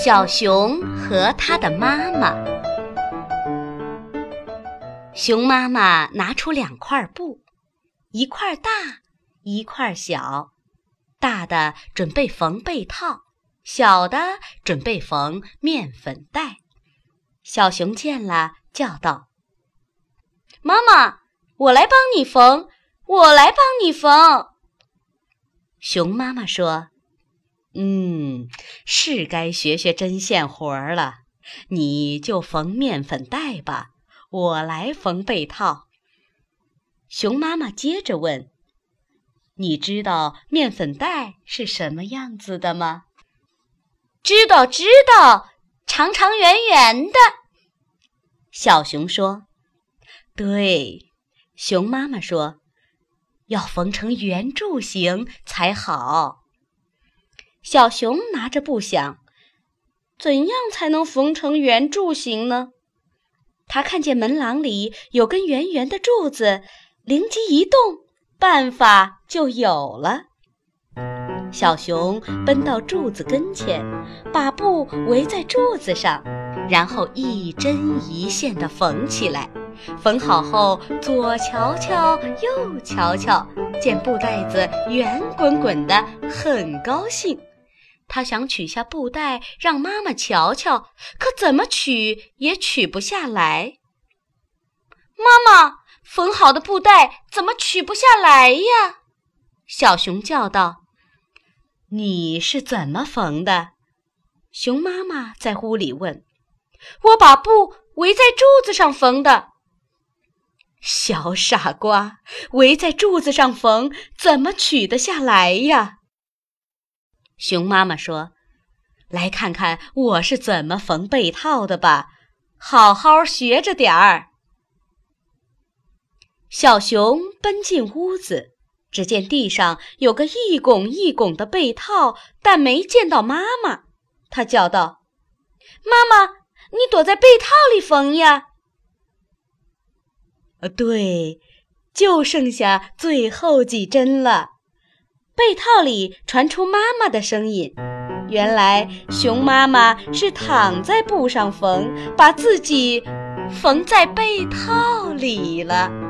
小熊和它的妈妈。熊妈妈拿出两块布，一块大，一块小。大的准备缝被套，小的准备缝面粉袋。小熊见了，叫道：“妈妈，我来帮你缝，我来帮你缝。”熊妈妈说。嗯，是该学学针线活儿了。你就缝面粉袋吧，我来缝被套。熊妈妈接着问：“你知道面粉袋是什么样子的吗？”“知道，知道，长长圆圆的。”小熊说。“对。”熊妈妈说，“要缝成圆柱形才好。”小熊拿着布想，怎样才能缝成圆柱形呢？他看见门廊里有根圆圆的柱子，灵机一动，办法就有了。小熊奔到柱子跟前，把布围在柱子上，然后一针一线地缝起来。缝好后，左瞧瞧，右瞧瞧，见布袋子圆滚滚的，很高兴。他想取下布袋让妈妈瞧瞧，可怎么取也取不下来。妈妈，缝好的布袋怎么取不下来呀？小熊叫道：“你是怎么缝的？”熊妈妈在屋里问。“我把布围在柱子上缝的。”小傻瓜，围在柱子上缝，怎么取得下来呀？熊妈妈说：“来看看我是怎么缝被套的吧，好好学着点儿。”小熊奔进屋子，只见地上有个一拱一拱的被套，但没见到妈妈。他叫道：“妈妈，你躲在被套里缝呀？”“呃，对，就剩下最后几针了。”被套里传出妈妈的声音。原来熊妈妈是躺在布上缝，把自己缝在被套里了。